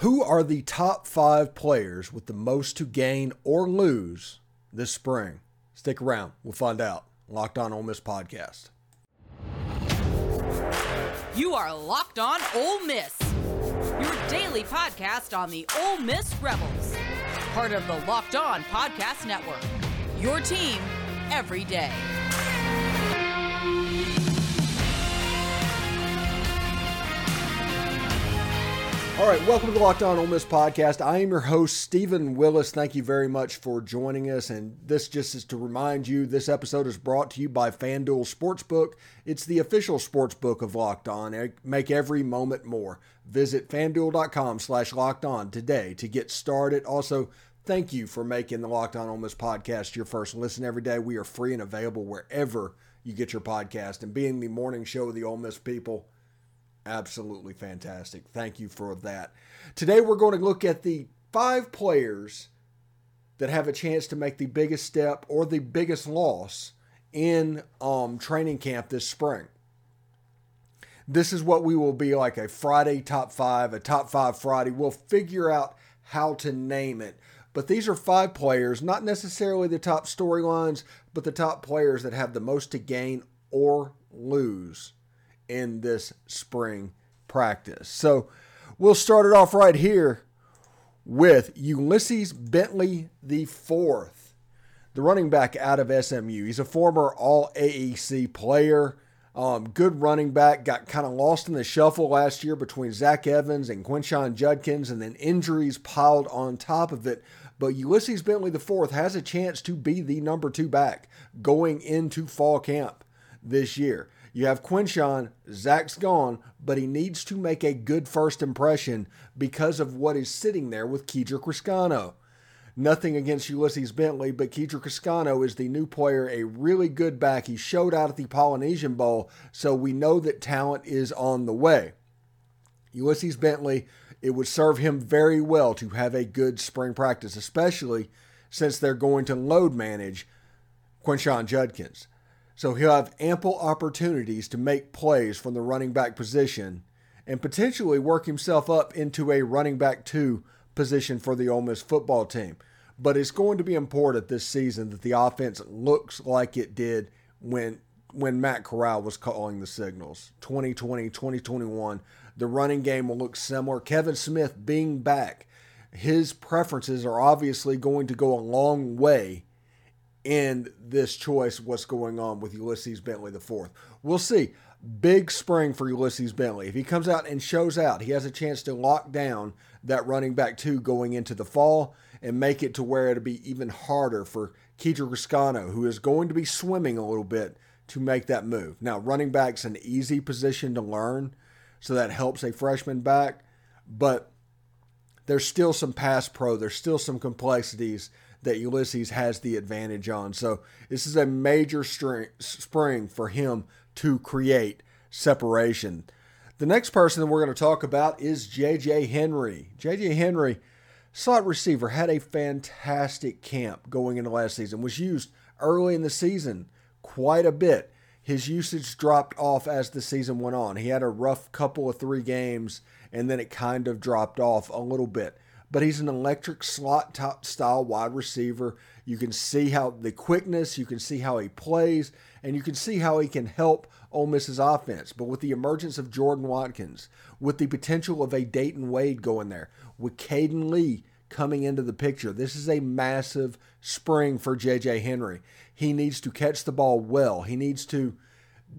Who are the top five players with the most to gain or lose this spring? Stick around. We'll find out. Locked On Ole Miss podcast. You are Locked On Ole Miss, your daily podcast on the Ole Miss Rebels, part of the Locked On Podcast Network. Your team every day. All right, welcome to the Locked On Ole Miss podcast. I am your host, Stephen Willis. Thank you very much for joining us. And this just is to remind you this episode is brought to you by FanDuel Sportsbook. It's the official sportsbook of Locked On. Make every moment more. Visit fanduel.com slash locked on today to get started. Also, thank you for making the Locked On Ole Miss podcast your first listen every day. We are free and available wherever you get your podcast. And being the morning show of the Ole Miss people, absolutely fantastic. Thank you for that. Today we're going to look at the five players that have a chance to make the biggest step or the biggest loss in um, training camp this spring. This is what we will be like a Friday top five, a top five Friday. We'll figure out how to name it. But these are five players, not necessarily the top storylines, but the top players that have the most to gain or lose in this spring practice. So we'll start it off right here with Ulysses Bentley the fourth, the running back out of SMU. He's a former All AAC player. Um, good running back, got kind of lost in the shuffle last year between Zach Evans and Quinshon Judkins, and then injuries piled on top of it. But Ulysses Bentley IV has a chance to be the number two back going into fall camp this year. You have Quinshon, Zach's gone, but he needs to make a good first impression because of what is sitting there with Kedrick Reescano. Nothing against Ulysses Bentley, but Kedrick Reescano is the new player, a really good back. He showed out at the Polynesian Bowl, so we know that talent is on the way. Ulysses Bentley, it would serve him very well to have a good spring practice, especially since they're going to load manage Quinshon Judkins. So he'll have ample opportunities to make plays from the running back position and potentially work himself up into a running back two position for the Ole Miss football team. But it's going to be important this season that the offense looks like it did when when Matt Corral was calling the signals. 2020, 2021, the running game will look similar. Kevin Smith being back, his preferences are obviously going to go a long way in this choice what's going on with Ulysses Bentley the fourth. We'll see. Big spring for Ulysses Bentley. If he comes out and shows out, he has a chance to lock down that running back two going into the fall and make it to where it'll be even harder for Kedrick Reescano, who is going to be swimming a little bit to make that move. Now, running back's an easy position to learn, so that helps a freshman back, but there's still some pass pro, there's still some complexities that Ulysses has the advantage on. So this is a major spring for him to create separation. The next person that we're going to talk about is JJ Henry. JJ Henry, slot receiver, had a fantastic camp going into last season, was used early in the season quite a bit. His usage dropped off as the season went on. He had a rough couple of three games, and then it kind of dropped off a little bit but he's an electric slot top style wide receiver. You can see how the quickness, you can see how he plays, and you can see how he can help Ole Miss's offense. But with the emergence of Jordan Watkins, with the potential of a Dayton Wade going there, with Caden Lee coming into the picture, this is a massive spring for JJ Henry. He needs to catch the ball well. He needs to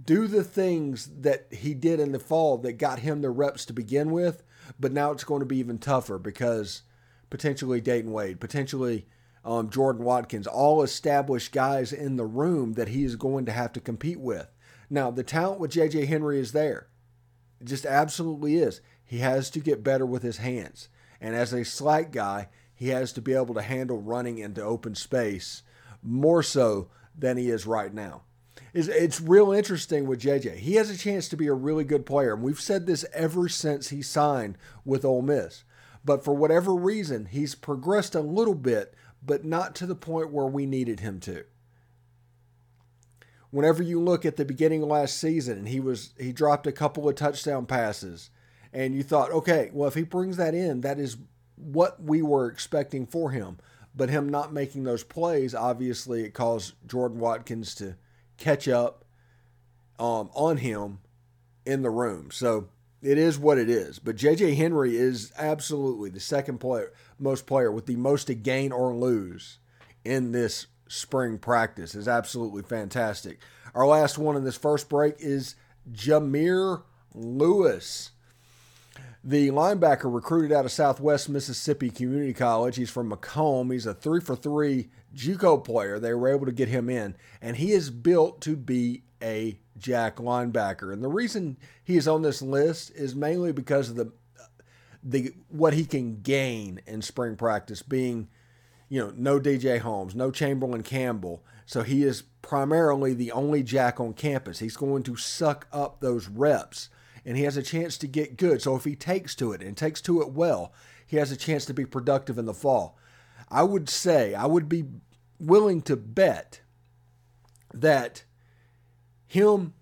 do the things that he did in the fall that got him the reps to begin with but now it's going to be even tougher because potentially Dayton Wade, potentially um, Jordan Watkins, all established guys in the room that he is going to have to compete with. Now, the talent with JJ Henry is there. It just absolutely is. He has to get better with his hands. And as a slight guy, he has to be able to handle running into open space more so than he is right now is it's real interesting with JJ. He has a chance to be a really good player, and we've said this ever since he signed with Ole Miss. But for whatever reason, he's progressed a little bit, but not to the point where we needed him to. Whenever you look at the beginning of last season, and he was he dropped a couple of touchdown passes, And you thought, okay, well, if he brings that in, that is what we were expecting for him. But him not making those plays, obviously, it caused Jordan Watkins to catch up um, on him in the room. So it is what it is. But JJ Henry is absolutely the second player, most player with the most to gain or lose in this spring practice. is absolutely fantastic. Our last one in this first break is Jamir Lewis. The linebacker recruited out of Southwest Mississippi Community College. He's from McComb. He's a three for three JUCO player. They were able to get him in, and he is built to be a Jack linebacker. And the reason he is on this list is mainly because of the the what he can gain in spring practice, being you know no DJ Holmes, no Chamberlain Campbell. So he is primarily the only Jack on campus. He's going to suck up those reps, and he has a chance to get good. So if he takes to it and takes to it well, he has a chance to be productive in the fall. I would say I would be willing to bet that him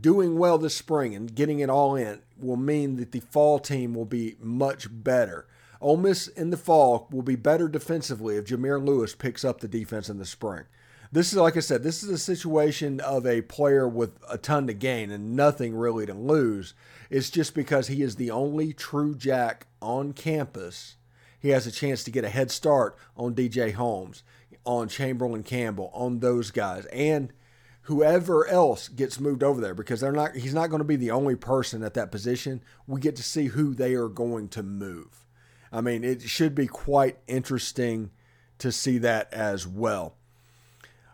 doing well this spring and getting it all in will mean that the fall team will be much better. Ole Miss in the fall will be better defensively if Jamir Lewis picks up the defense in the spring. This is, like I said, this is a situation of a player with a ton to gain and nothing really to lose. It's just because he is the only true Jack on campus. He has a chance to get a head start on DJ Holmes, on Chamberlain Campbell, on those guys. And whoever else gets moved over there because they're not he's not going to be the only person at that position. We get to see who they are going to move. I mean, it should be quite interesting to see that as well.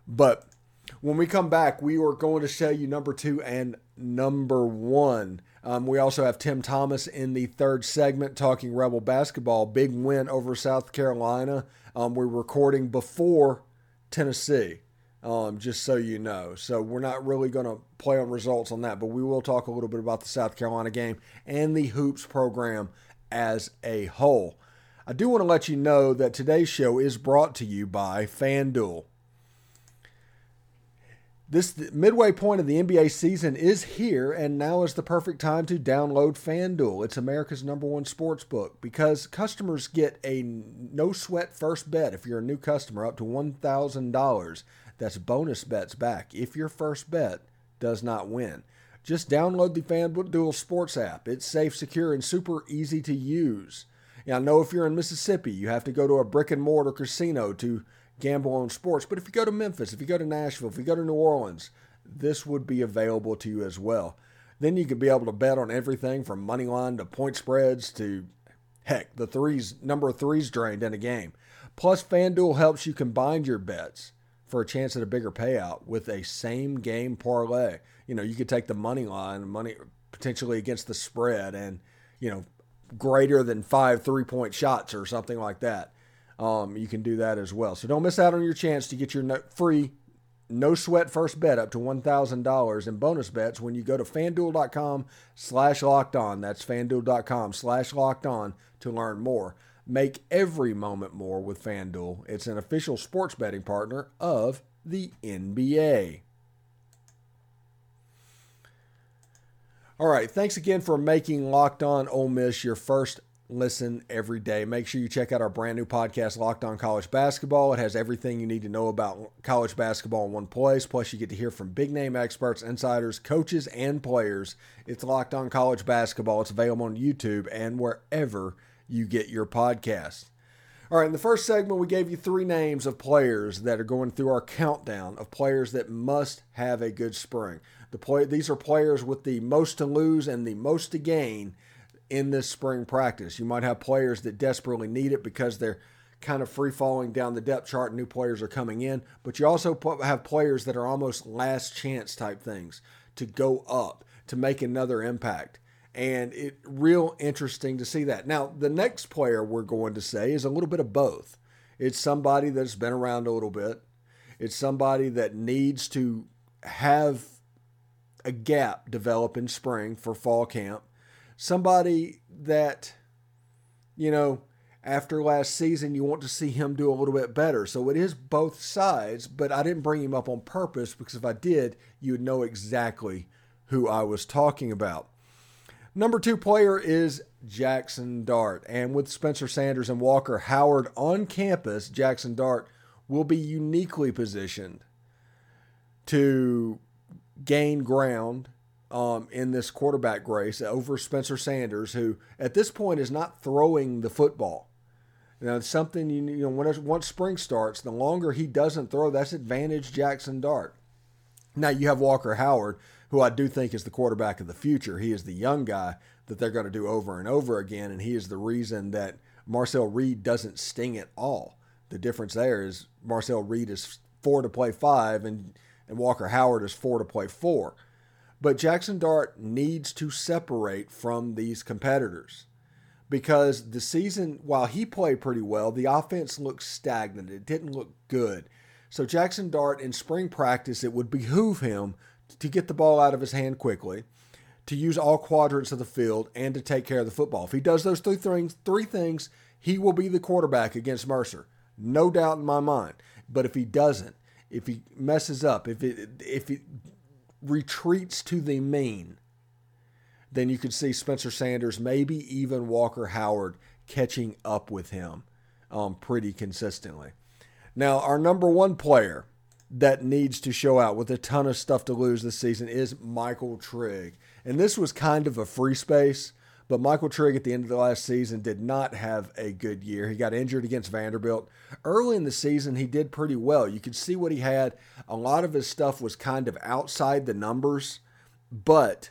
But when we come back, we are going to show you number two and number one. Um, we also have Tim Thomas in the third segment talking Rebel basketball. Big win over South Carolina. Um, we're recording before Tennessee um, just so you know. So we're not really going to play on results on that, but we will talk a little bit about the South Carolina game and the Hoops program as a whole. I do want to let you know that today's show is brought to you by FanDuel. This midway point of the NBA season is here, and now is the perfect time to download FanDuel. It's America's number one sports book because customers get a no sweat first bet if you're a new customer up to $1,000. That's bonus bets back if your first bet does not win. Just download the FanDuel Sports app. It's safe, secure, and super easy to use. Now, I know if you're in Mississippi, you have to go to a brick and mortar casino to gamble on sports. But if you go to Memphis, if you go to Nashville, if you go to New Orleans, this would be available to you as well. Then you could be able to bet on everything from money line to point spreads to heck, the threes number of threes drained in a game. Plus, FanDuel helps you combine your bets for a chance at a bigger payout with a same game parlay. You know, you could take the money line, money potentially against the spread, and you know, greater than five three point shots or something like that. Um, you can do that as well. So don't miss out on your chance to get your free no sweat first bet up to $1,000 in bonus bets when you go to fanduel.com slash locked on. That's fanduel.com slash locked on to learn more. Make every moment more with FanDuel. It's an official sports betting partner of the NBA. All right, thanks again for making Locked On Ole Miss your first listen every day. Make sure you check out our brand new podcast, Locked On College Basketball. It has everything you need to know about college basketball in one place. Plus, you get to hear from big name experts, insiders, coaches, and players. It's Locked On College Basketball. It's available on YouTube and wherever you get your podcast. All right, in the first segment, we gave you three names of players that are going through our countdown of players that must have a good spring. The play, these are players with the most to lose and the most to gain in this spring practice. You might have players that desperately need it because they're kind of free falling down the depth chart, new players are coming in, but you also have players that are almost last chance type things to go up, to make another impact and it real interesting to see that. Now, the next player we're going to say is a little bit of both. It's somebody that's been around a little bit. It's somebody that needs to have a gap develop in spring for fall camp. Somebody that you know, after last season, you want to see him do a little bit better. So it is both sides, but I didn't bring him up on purpose because if I did, you would know exactly who I was talking about. Number two player is Jackson Dart. And with Spencer Sanders and Walker Howard on campus, Jackson Dart will be uniquely positioned to gain ground um, in this quarterback race over Spencer Sanders, who at this point is not throwing the football. Now, it's something you, you know when once spring starts, the longer he doesn't throw, that's advantage Jackson Dart. Now you have Walker Howard, who I do think is the quarterback of the future. He is the young guy that they're going to do over and over again, and he is the reason that Marcel Reed doesn't sting at all. The difference there is Marcel Reed is four to play five, and and Walker Howard is four to play four. But Jackson Dart needs to separate from these competitors because the season, while he played pretty well, the offense looked stagnant. It didn't look good. So Jackson Dart in spring practice, it would behoove him to get the ball out of his hand quickly, to use all quadrants of the field, and to take care of the football. If he does those three things, three things, he will be the quarterback against Mercer. No doubt in my mind. But if he doesn't, if he messes up, if it if it retreats to the mean, then you could see Spencer Sanders, maybe even Walker Howard catching up with him um, pretty consistently. Now, our number one player that needs to show out with a ton of stuff to lose this season is Michael Trigg. And this was kind of a free space, but Michael Trigg at the end of the last season did not have a good year. He got injured against Vanderbilt. Early in the season, he did pretty well. You could see what he had. A lot of his stuff was kind of outside the numbers, but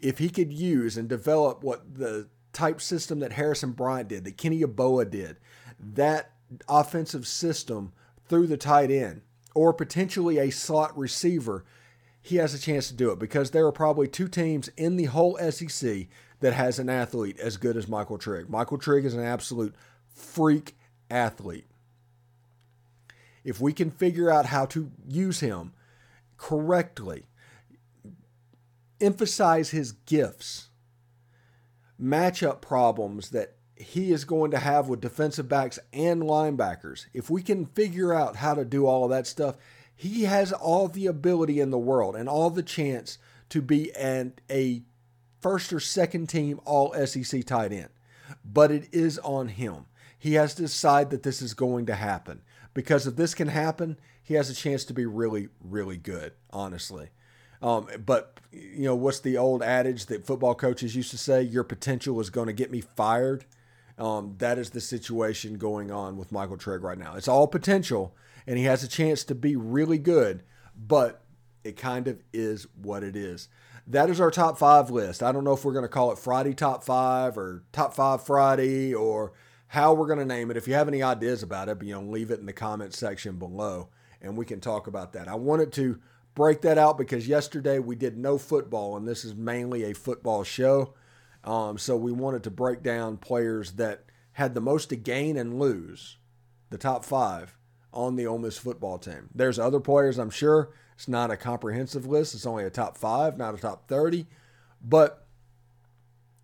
if he could use and develop what the type system that Harrison Bryant did, that Kenny Yeboah did, that offensive system through the tight end, or potentially a slot receiver, he has a chance to do it because there are probably two teams in the whole SEC that has an athlete as good as Michael Trigg. Michael Trigg is an absolute freak athlete. If we can figure out how to use him correctly, emphasize his gifts, matchup problems that he is going to have with defensive backs and linebackers. If we can figure out how to do all of that stuff, he has all the ability in the world and all the chance to be an a first or second team all SEC tight end. But it is on him. He has to decide that this is going to happen. Because if this can happen, he has a chance to be really, really good, honestly. Um, but you know what's the old adage that football coaches used to say? Your potential is going to get me fired. Um, that is the situation going on with Michael Trigg right now. It's all potential, and he has a chance to be really good, but it kind of is what it is. That is our top five list. I don't know if we're going to call it Friday Top Five or Top Five Friday or how we're going to name it. If you have any ideas about it, you know, leave it in the comment section below, and we can talk about that. I wanted to break that out because yesterday we did no football, and this is mainly a football show. Um, so we wanted to break down players that had the most to gain and lose, the top five on the Ole Miss football team. There's other players, I'm sure. It's not a comprehensive list. It's only a top five, not a top 30. But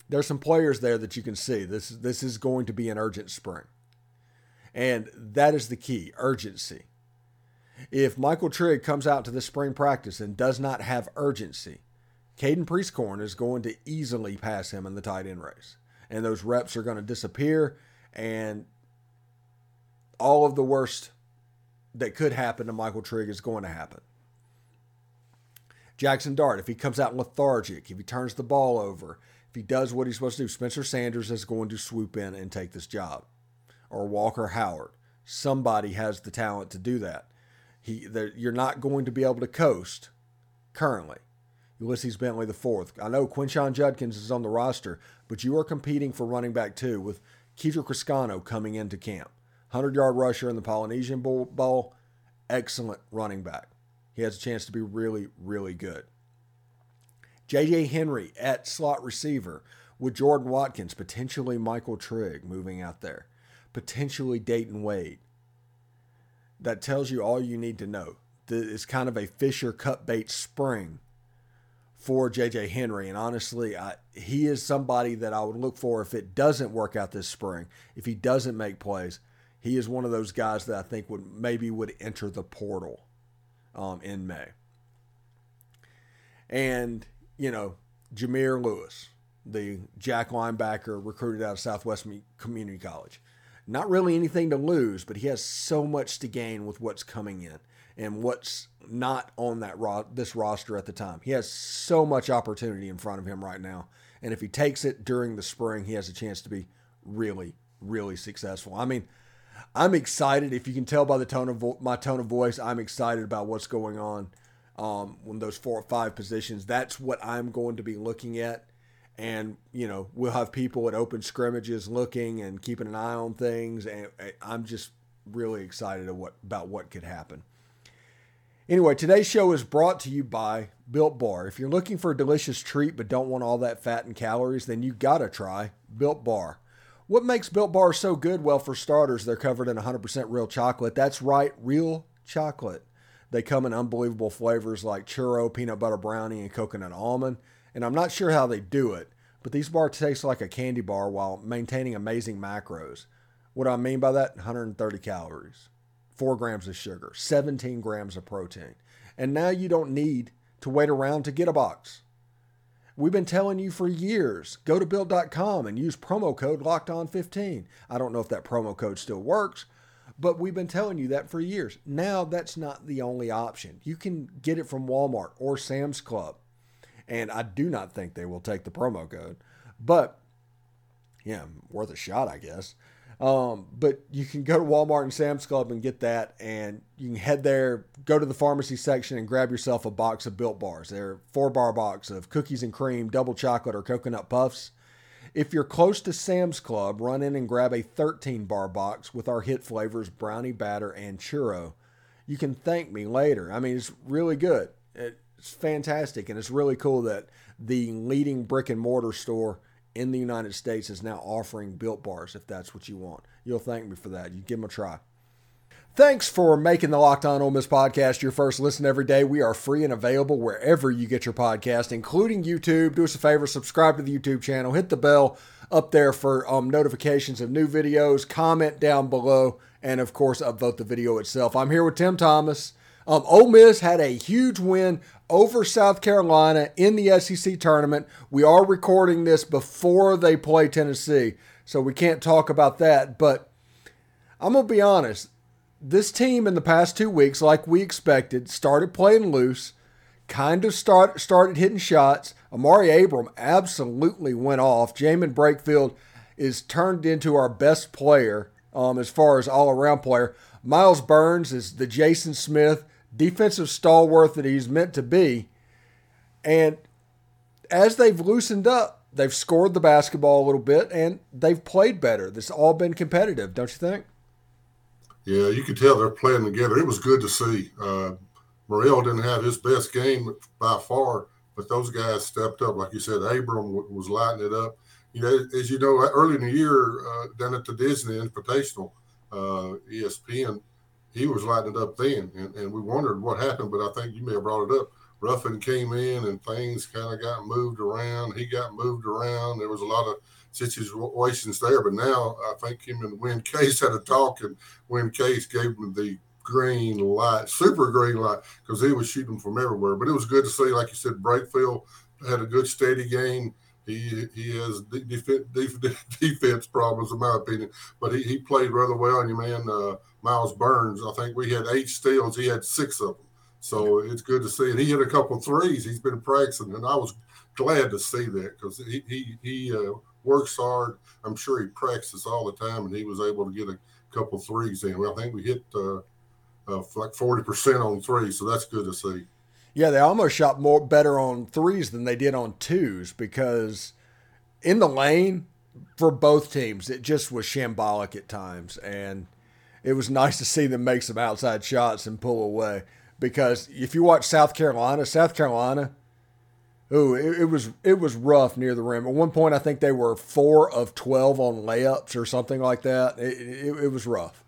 there's some players there that you can see. This, this is going to be an urgent spring. And that is the key urgency. If Michael Trigg comes out to the spring practice and does not have urgency, Caden Prieskorn is going to easily pass him in the tight end race. And those reps are going to disappear, and all of the worst that could happen to Michael Trigg is going to happen. Jackson Dart, if he comes out lethargic, if he turns the ball over, if he does what he's supposed to do, Spencer Sanders is going to swoop in and take this job. Or Walker Howard. Somebody has the talent to do that. He, you're not going to be able to coast currently. Ulysses Bentley IV. I know Quinshon Judkins is on the roster, but you are competing for running back two with Kedrick Reescano coming into camp. 100 yard rusher in the Polynesian Bowl. Excellent running back. He has a chance to be really, really good. J.J. Henry at slot receiver with Jordan Watkins, potentially Michael Trigg moving out there, potentially Dayton Wade. That tells you all you need to know. It's kind of a Fisher cut bait spring for JJ Henry. And honestly, I, he is somebody that I would look for if it doesn't work out this spring. If he doesn't make plays, he is one of those guys that I think would maybe would enter the portal um, in May. And you know, Jameer Lewis, the Jack linebacker recruited out of Southwest Community College. Not really anything to lose, but he has so much to gain with what's coming in and what's not on that ro- this roster at the time. He has so much opportunity in front of him right now, and if he takes it during the spring, he has a chance to be really, really successful. I mean, I'm excited. If you can tell by the tone of vo- my tone of voice, I'm excited about what's going on um, when those four or five positions. That's what I'm going to be looking at. And, you know, we'll have people at open scrimmages looking and keeping an eye on things. And I'm just really excited about what could happen. Anyway, today's show is brought to you by Built Bar. If you're looking for a delicious treat but don't want all that fat and calories, then you got to try Built Bar. What makes Built Bar so good? Well, for starters, they're covered in 100% real chocolate. That's right, real chocolate. They come in unbelievable flavors like churro, peanut butter brownie, and coconut almond. And I'm not sure how they do it, but these bars taste like a candy bar while maintaining amazing macros. What do I mean by that? 130 calories, 4 grams of sugar, 17 grams of protein. And now you don't need to wait around to get a box. We've been telling you for years go to build.com and use promo code locked on 15. I don't know if that promo code still works, but we've been telling you that for years. Now that's not the only option. You can get it from Walmart or Sam's Club. And I do not think they will take the promo code, but yeah, worth a shot, I guess. Um, but you can go to Walmart and Sam's Club and get that, and you can head there, go to the pharmacy section, and grab yourself a box of Built Bars. They're four bar box of cookies and cream, double chocolate, or coconut puffs. If you're close to Sam's Club, run in and grab a 13 bar box with our hit flavors brownie batter and churro. You can thank me later. I mean, it's really good. It's fantastic, and it's really cool that the leading brick and mortar store in the United States is now offering built bars if that's what you want. You'll thank me for that. You give them a try. Thanks for making the Locked On Ole Miss podcast your first listen every day. We are free and available wherever you get your podcast, including YouTube. Do us a favor, subscribe to the YouTube channel, hit the bell up there for um, notifications of new videos, comment down below, and of course, upvote the video itself. I'm here with Tim Thomas. Um, Ole Miss had a huge win over South Carolina in the SEC tournament. We are recording this before they play Tennessee, so we can't talk about that. But I'm going to be honest. This team in the past two weeks, like we expected, started playing loose, kind of start, started hitting shots. Amaree Abram absolutely went off. Jaemyn Brakefield is turned into our best player um, as far as all around player. Myles Burns is the Jason Smith defensive stalwart that he's meant to be. And as they've loosened up, they've scored the basketball a little bit and they've played better. This all been competitive, don't you think? Yeah, you could tell they're playing together. It was good to see. Uh, Murrell didn't have his best game by far, but those guys stepped up. Like you said, Abram was lighting it up. You know, as you know, early in the year, uh, down at the Disney Invitational, uh, ESPN, he was lighting it up then, and, and we wondered what happened. But I think you may have brought it up. Ruffin came in, and things kind of got moved around. He got moved around. There was a lot of situations there. But now I think him and Win Case had a talk, and Win Case gave him the green light, super green light, because he was shooting from everywhere. But it was good to see, like you said, Brakefield had a good steady game. He he has defense, defense problems, in my opinion, but he, he played rather well. And your man uh, Myles Burns, I think we had eight steals. He had six of them. So it's good to see. And he hit a couple threes. He's been practicing, and I was glad to see that because he he, he uh, works hard. I'm sure he practices all the time, and he was able to get a couple threes in. Well, I think we hit uh, uh, like 40% on threes, so that's good to see. Yeah, they almost shot more better on threes than they did on twos because in the lane for both teams, it just was shambolic at times. And it was nice to see them make some outside shots and pull away. Because if you watch South Carolina, South Carolina, ooh, it, it was it was rough near the rim. At one point, I think they were four of twelve on layups or something like that. It, it, it was rough.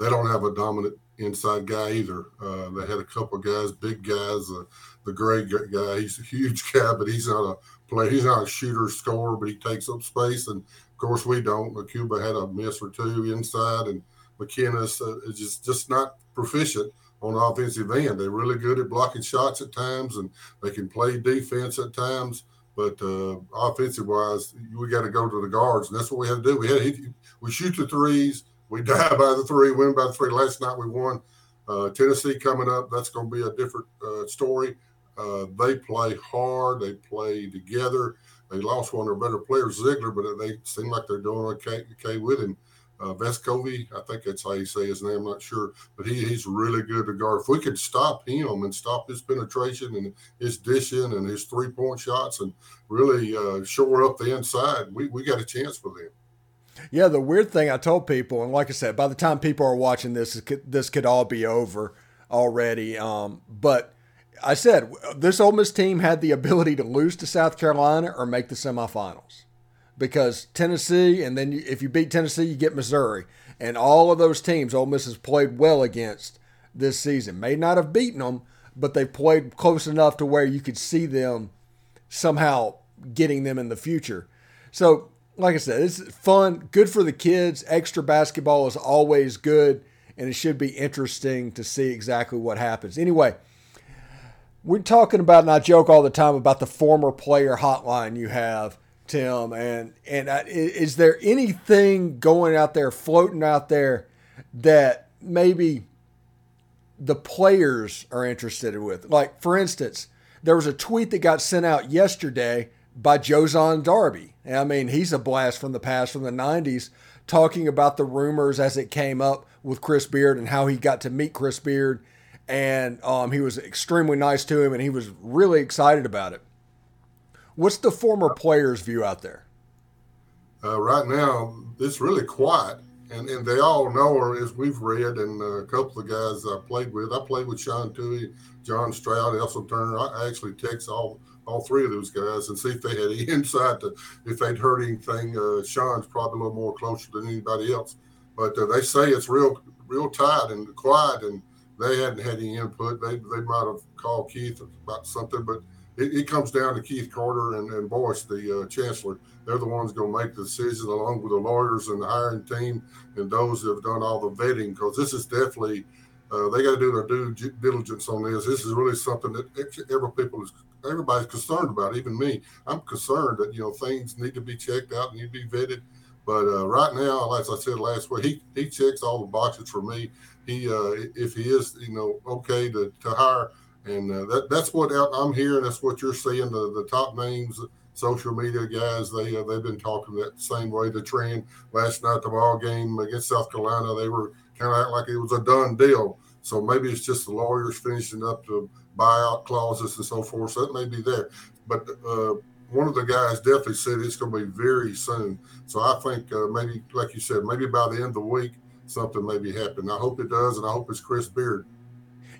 They don't have a dominant inside guy either. Uh, they had a couple guys, big guys. Uh, the Gray guy, he's a huge guy, but he's not a player. He's not a shooter, scorer, but he takes up space. And of course, we don't. Cuba had a miss or two inside, and McKinnis uh, is just just not proficient on the offensive end. They're really good at blocking shots at times, and they can play defense at times. But uh, offensive wise, we got to go to the guards, and that's what we had to do. We had we shoot the threes, we die by the three, win by the three. Last night we won. Uh, Tennessee coming up, that's going to be a different uh, story. Uh, they play hard, they play together. They lost one of their better players, Zeigler, but they seem like they're doing okay, okay with him uh, Vescovi. I think that's how you say his name. I'm not sure, but he, he's really good to guard. If we could stop him and stop his penetration and his dishing and his three point shots and really uh, shore up the inside, we, we got a chance with him. Yeah, the weird thing I told people, and like I said, by the time people are watching this, this could all be over already. Um, but I said this Ole Miss team had the ability to lose to South Carolina or make the semifinals because Tennessee, and then if you beat Tennessee, you get Missouri. And all of those teams Ole Miss has played well against this season. May not have beaten them, but they've played close enough to where you could see them somehow getting them in the future. So, like I said, it's fun, good for the kids. Extra basketball is always good, and it should be interesting to see exactly what happens. Anyway, we're talking about, and I joke all the time about the former player hotline you have. Tim, and and is there anything going out there, floating out there, that maybe the players are interested with? Like, for instance, there was a tweet that got sent out yesterday by Jozon Darby. I mean, he's a blast from the past, from the '90s, talking about the rumors as it came up with Chris Beard and how he got to meet Chris Beard, and um, he was extremely nice to him, and he was really excited about it. What's the former players' view out there? Uh, right now, it's really quiet, and, and they all know, or as we've read, and a couple of guys I played with. I played with Sean Tuohy, John Stroud, Elson Turner. I actually text all all three of those guys and see if they had any insight to if they'd heard anything. Uh, Sean's probably a little more closer than anybody else, but uh, they say it's real real tight and quiet, and they hadn't had any input. They they might have called Keith about something, but it, it, comes down to Keith Carter and, and Boyce, the uh, chancellor. They're the ones going to make the decision along with the lawyers and the hiring team and those that have done all the vetting because this is definitely uh, they got to do their due diligence on this. This is really something that every people is everybody's concerned about. Even me, I'm concerned that you know things need to be checked out, and need to be vetted. But uh, right now, as I said last week, he he checks all the boxes for me. He uh, if he is you know okay to, to hire and uh, that that's what I'm hearing. That's what you're seeing. The the top names, social media guys, they uh, they've been talking that same way. The trend last night, the ball game against South Carolina, they were kind of like it was a done deal. So maybe it's just the lawyers finishing up the buyout clauses and so forth. So it may be there. But uh, one of the guys definitely said it's going to be very soon. So I think uh, maybe, like you said, maybe by the end of the week, something may be happening. I hope it does, and I hope it's Chris Beard.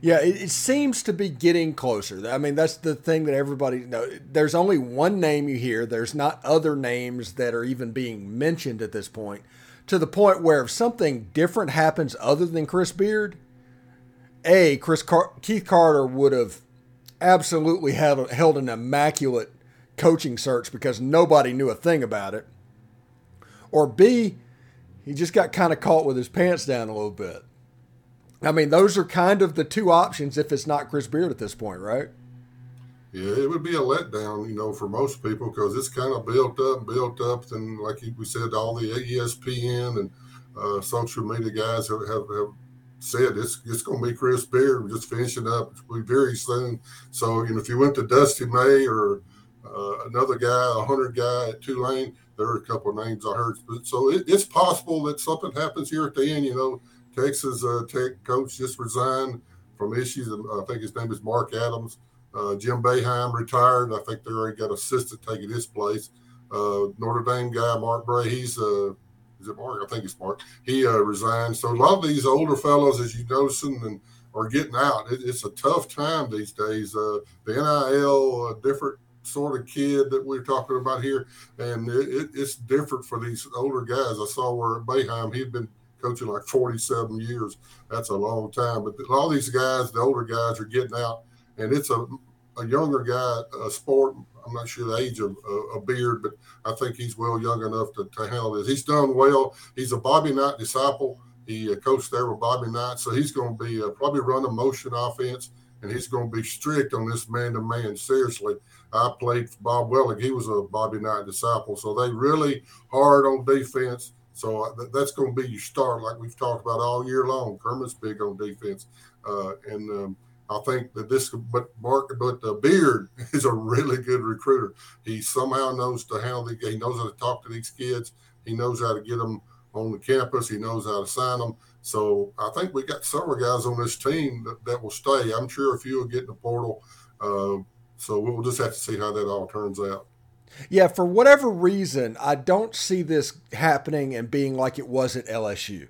Yeah, it, it, seems to be getting closer. I mean, that's the thing that everybody know. There's only one name you hear. There's not other names that are even being mentioned at this point. To the point where if something different happens other than Chris Beard, a Chris Car- Keith Carter would have absolutely held, held an immaculate coaching search because nobody knew a thing about it. Or B, he just got kind of caught with his pants down a little bit. I mean, those are kind of the two options if it's not Chris Beard at this point, right? Yeah, it would be a letdown, you know, for most people because it's kind of built up, built up, and like we said, all the ESPN and uh, social media guys have, have, have said it's it's going to be Chris Beard. We're just finishing up. Very soon. So you know, if you went to Dusty May or uh, another guy, a hundred guy at Tulane, there are a couple of names I heard. So it, it's possible that something happens here at the end. You know, Texas uh, Tech coach just resigned from issues. I think his name is Mark Adams. Uh, Jim Boeheim retired. I think they already got assistant taking his place. Uh, Notre Dame guy Mark Brey, he's uh, is it Mark? I think it's Mark. He uh, resigned. So a lot of these older fellows, as you noticing, and are getting out. It, it's a tough time these days. Uh, the NIL, a different sort of kid that we're talking about here, and it, it, it's different for these older guys. I saw where Boeheim he'd been coaching like 47 years. That's a long time. But all these guys, the older guys, are getting out, and it's a a younger guy, a sport. I'm not sure the age of uh, a beard, but I think he's well young enough to, to handle this. He's done well. He's a Bobby Knight disciple. He uh, coached there with Bobby Knight, so he's going to be uh, probably run a motion offense. and he's going to be strict on this man to man. Seriously, I played Bob Weltlich. He was a Bobby Knight disciple, so they really hard on defense. So uh, that's going to be your start, like we've talked about all year long. Kermit's big on defense, uh, and um, I think that this, but Mark, but uh, Beard is a really good recruiter. He somehow knows to handle the. He knows how to talk to these kids. He knows how to get them on the campus. He knows how to sign them. So I think we got several guys on this team that, that will stay. I'm sure a few will get in the portal. Uh, so we'll just have to see how that all turns out. Yeah, for whatever reason, I don't see this happening and being like it was at LSU.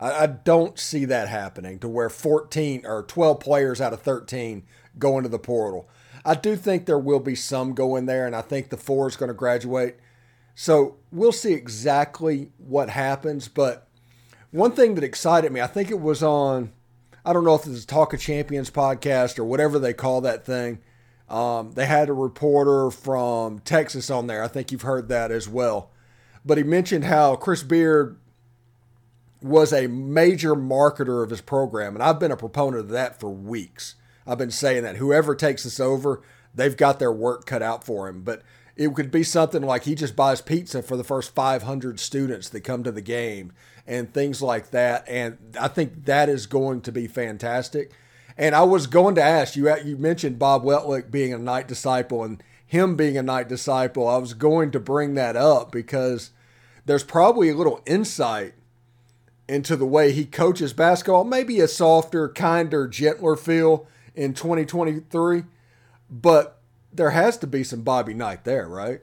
I, I don't see that happening to where 14 or 12 players out of 13 go into the portal. I do think there will be some go in there, and I think the four is going to graduate. So we'll see exactly what happens. But one thing that excited me, I think it was on, I don't know if it's a Talk of Champions podcast or whatever they call that thing. Um, they had a reporter from Texas on there. I think you've heard that as well. But he mentioned how Chris Beard was a major marketer of his program. And I've been a proponent of that for weeks. I've been saying that whoever takes this over, they've got their work cut out for him. But it could be something like he just buys pizza for the first 500 students that come to the game and things like that. And I think that is going to be fantastic. And I was going to ask you, you mentioned Bob Weltlich being a Knight disciple and him being a Knight disciple. I was going to bring that up because there's probably a little insight into the way he coaches basketball. Maybe a softer, kinder, gentler feel in 2023, but there has to be some Bobby Knight there, right?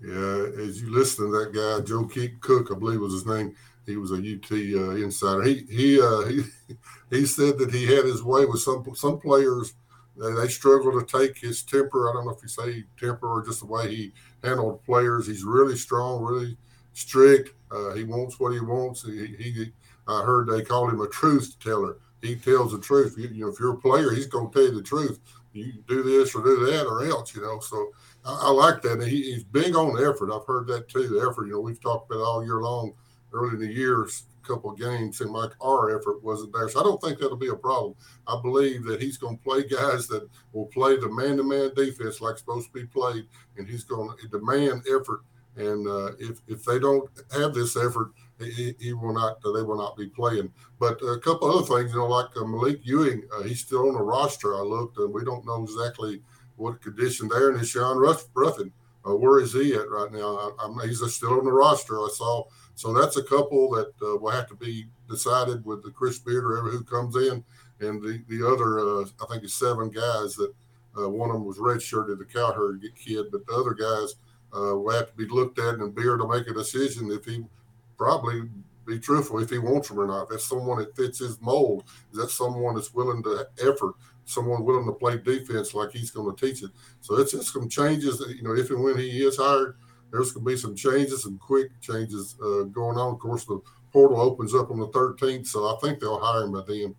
Yeah, as you listen to that guy, Joe Keith Cook, I believe was his name. He was a UT uh, insider. He he uh, he he said that he had his way with some some players. They, they struggle to take his temper. I don't know if you say temper or just the way he handled players. He's really strong, really strict. Uh, he wants what he wants. He, he, I heard they call him a truth teller. He tells the truth. You, you know, if you're a player, he's going to tell you the truth. You do this or do that or else. You know, so I, I like that. And he, he's big on effort. I've heard that too. The effort. You know, we've talked about all year long. Early in the years, a couple of games seemed like our effort wasn't there. So I don't think that'll be a problem. I believe that he's going to play guys that will play the man-to-man defense like it's supposed to be played, and he's going to demand effort and uh, if if they don't have this effort, he, he, will not. They will not be playing. But a couple other things, you know, like uh, Malique Ewin, uh, he's still on the roster. I looked, and we don't know exactly what condition there. And Sean Ruffin, uh, where is he at right now? I, he's still on the roster. I saw. So that's a couple that uh, will have to be decided with the Chris Beard or who comes in, and the the other uh, I think it's seven guys that one of them was redshirted, the Cowherd kid, but the other guys uh, will have to be looked at, and Beard to make a decision if he probably be truthful if he wants him or not. That's someone that fits his mold. Is that someone that's willing to effort? Someone willing to play defense like he's going to teach it. So it's just some changes. That, you know, if and when he is hired, there's going to be some changes, some quick changes uh, going on. Of course, the portal opens up on the 13th, so I think they'll hire him by then.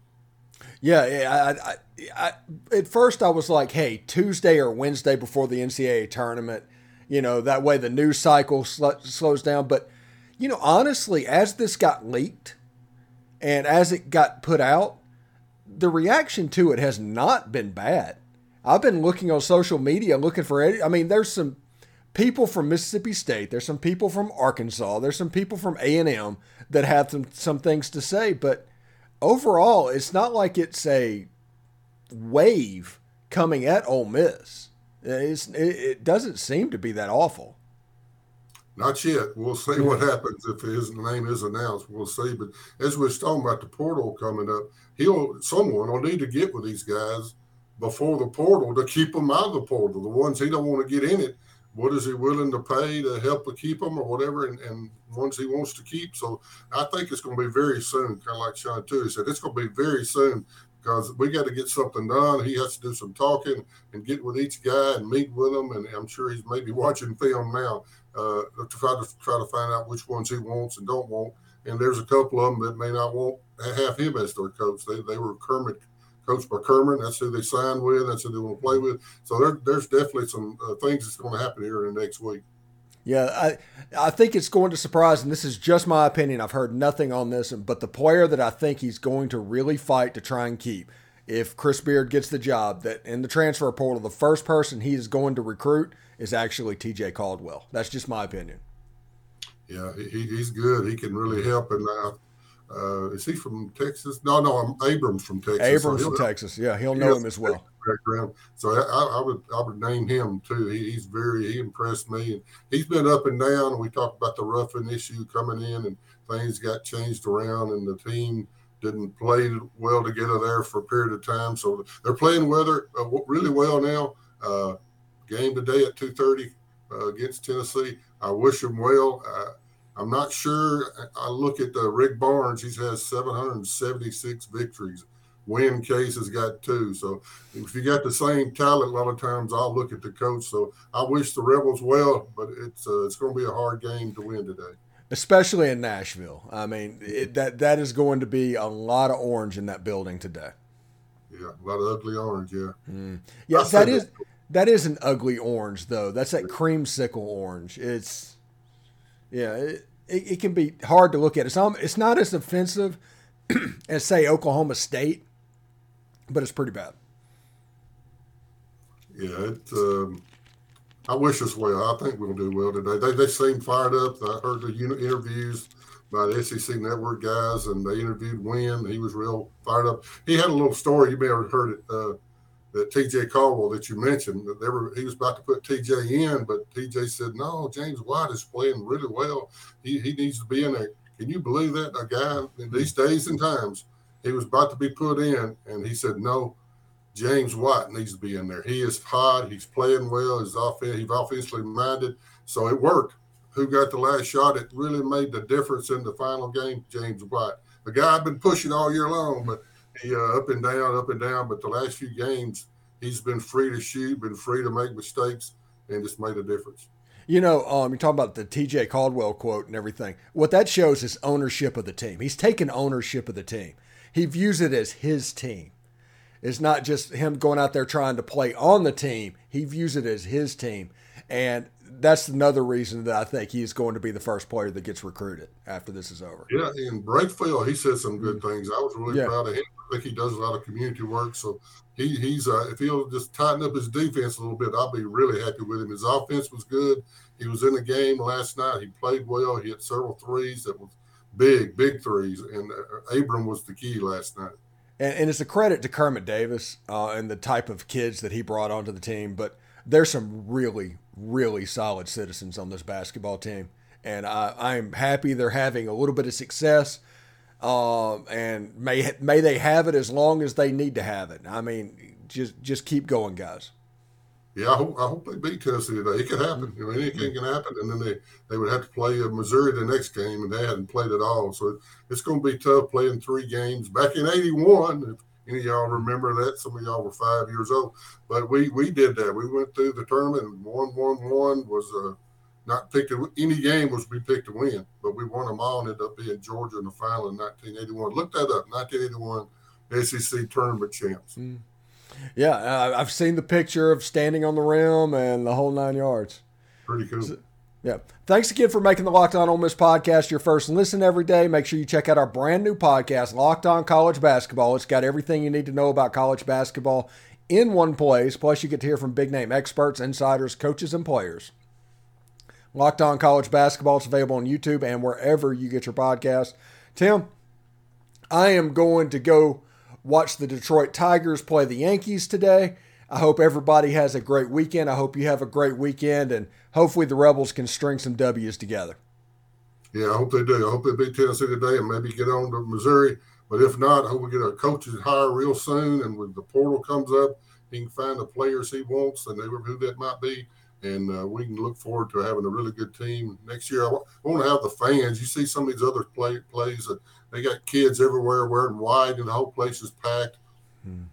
Yeah, I, I, I, at first I was like, hey, Tuesday or Wednesday before the NCAA tournament – you know, that way the news cycle sl- slows down. But, you know, honestly, as this got leaked and as it got put out, the reaction to it has not been bad. I've been looking on social media looking for. I mean, there's some people from Mississippi State, there's some people from Arkansas, there's some people from A&M that have some, some things to say, but overall, it's not like it's a wave coming at Ole Miss. It's, it doesn't seem to be that awful. Not yet. We'll see what happens if his name is announced. We'll see. But as we're talking about the portal coming up, he'll someone will need to get with these guys before the portal to keep them out of the portal. The ones he don't want to get in it, what is he willing to pay to help to keep them or whatever, and, and ones he wants to keep. So I think it's going to be very soon, kind of like Sean too said. It's going to be very soon because we got to get something done. He has to do some talking and get with each guy and meet with them. And I'm sure he's maybe watching film now uh, to try to try to find out which ones he wants and don't want. And there's a couple of them that may not want have him as their coach. They, they were Kermit, coached by Kermit. That's who they signed with. That's who they want to play with. So there, there's definitely some uh, things that's going to happen here in the next week. Yeah, I I think it's going to surprise, and this is just my opinion. I've heard nothing on this, but the player that I think he's going to really fight to try and keep if Chris Beard gets the job, that in the transfer portal, the first person he is going to recruit is actually TJ Caldwell. That's just my opinion. Yeah, he, he's good. He can really help. And uh, uh, is he from Texas? No, no, I'm Abram's from Texas. Abram's so from Texas. Yeah, he'll know him as well. Background. So I, I, would I would name him too. He, he's very he impressed me, and he's been up and down. We talked about the roughing issue coming in, and things got changed around, and the team didn't play well together there for a period of time. So they're playing weather uh, really well now. Uh, game today at two thirty uh, against Tennessee. I wish them well. I'm not sure. I look at uh, Rick Barnes; he's has 776 victories. Win Case has got two. So if you got the same talent, a lot of times I'll look at the coach. So I wish the Rebels well, but it's uh, it's going to be a hard game to win today. Especially in Nashville. I mean, it, that that is going to be a lot of orange in that building today. Yeah, a lot of ugly orange. Yeah. Mm. Yes, that is that is an ugly orange though. That's that creamsicle orange. It's yeah, it, it, it, can be hard to look at. It's, it's not as offensive as, say, Oklahoma State, but it's pretty bad. Yeah, it, um, I wish us well. I think we'll do well today. They, they seem fired up. I heard the interviews by the SEC Network guys, and they interviewed Win. He was real fired up. He had a little story. You may have heard it. Uh, that TJ Caldwell that you mentioned, that they were he was about to put TJ in, but TJ said, No, James White is playing really well. He he needs to be in there. Can you believe that? A guy in these days and times, he was about to be put in, and he said, No, James White needs to be in there. He is hot, he's playing well, he's offense, he's offensively minded. So it worked. Who got the last shot? It really made the difference in the final game, James White. The guy I've been pushing all year long, but he uh, up and down, up and down. But the last few games, he's been free to shoot, been free to make mistakes, and just made a difference. You know, um, you're talking about the TJ Caldwell quote and everything. What that shows is ownership of the team. He's taken ownership of the team. He views it as his team. It's not just him going out there trying to play on the team. He views it as his team. And that's another reason that I think he's going to be the first player that gets recruited after this is over. Yeah, and Brakefield, he said some good things. I was really yeah. proud of him. I think he does a lot of community work. So he, he's uh, if he'll just tighten up his defense a little bit, I'll be really happy with him. His offense was good. He was in the game last night. He played well. He hit several threes that was big, big threes, and uh, Abram was the key last night. And, and it's a credit to Kermit Davis uh, and the type of kids that he brought onto the team, but there's some really, really solid citizens on this basketball team. And I, I'm happy they're having a little bit of success. Uh, and may may they have it as long as they need to have it. I mean, just just keep going, guys. Yeah, I hope, I hope they beat Tennessee today. It could happen. I mean, anything can happen, and then they, they would have to play Missouri the next game, and they hadn't played at all. So it's going to be tough playing three games. Back in '81, if any of y'all remember that, some of y'all were five years old, but we we did that. We went through the tournament, and one one one was uh, not picked. To, any game was we picked to win, but we won them all and ended up being Georgia in the final in 1981. Look that up, 1981 SEC tournament champs. Mm. Yeah, I've seen the picture of standing on the rim and the whole nine yards. Pretty cool. So, yeah. Thanks again for making the Locked On Ole Miss podcast your first listen every day. Make sure you check out our brand new podcast, Locked On College Basketball. It's got everything you need to know about college basketball in one place. Plus, you get to hear from big name experts, insiders, coaches, and players. Locked On College Basketball is available on YouTube and wherever you get your podcast. Tim, I am going to go watch the Detroit Tigers play the Yankees today. I hope everybody has a great weekend. I hope you have a great weekend, and hopefully the Rebels can string some W's together. Yeah, I hope they do. I hope they beat Tennessee today and maybe get on to Missouri. But if not, I hope we get a coach's hire real soon. And when the portal comes up, he can find the players he wants and who that might be and uh, we can look forward to having a really good team next year. I want to have the fans. You see some of these other play, plays that they got kids everywhere wearing white, and the whole place is packed. Hmm.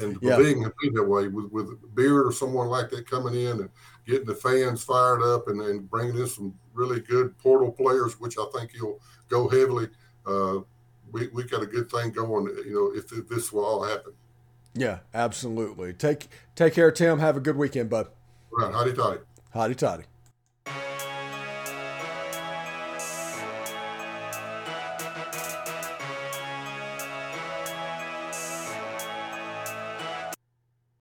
And yeah. being that way with with Beard or someone like that coming in and getting the fans fired up and, and bringing in some really good portal players, which I think he'll go heavily. Uh, we we got a good thing going. You know, if, if this will all happen. Yeah, absolutely. Take take care, Tim. Have a good weekend, bud. Right. Hotty Toddy. Hotty Toddy.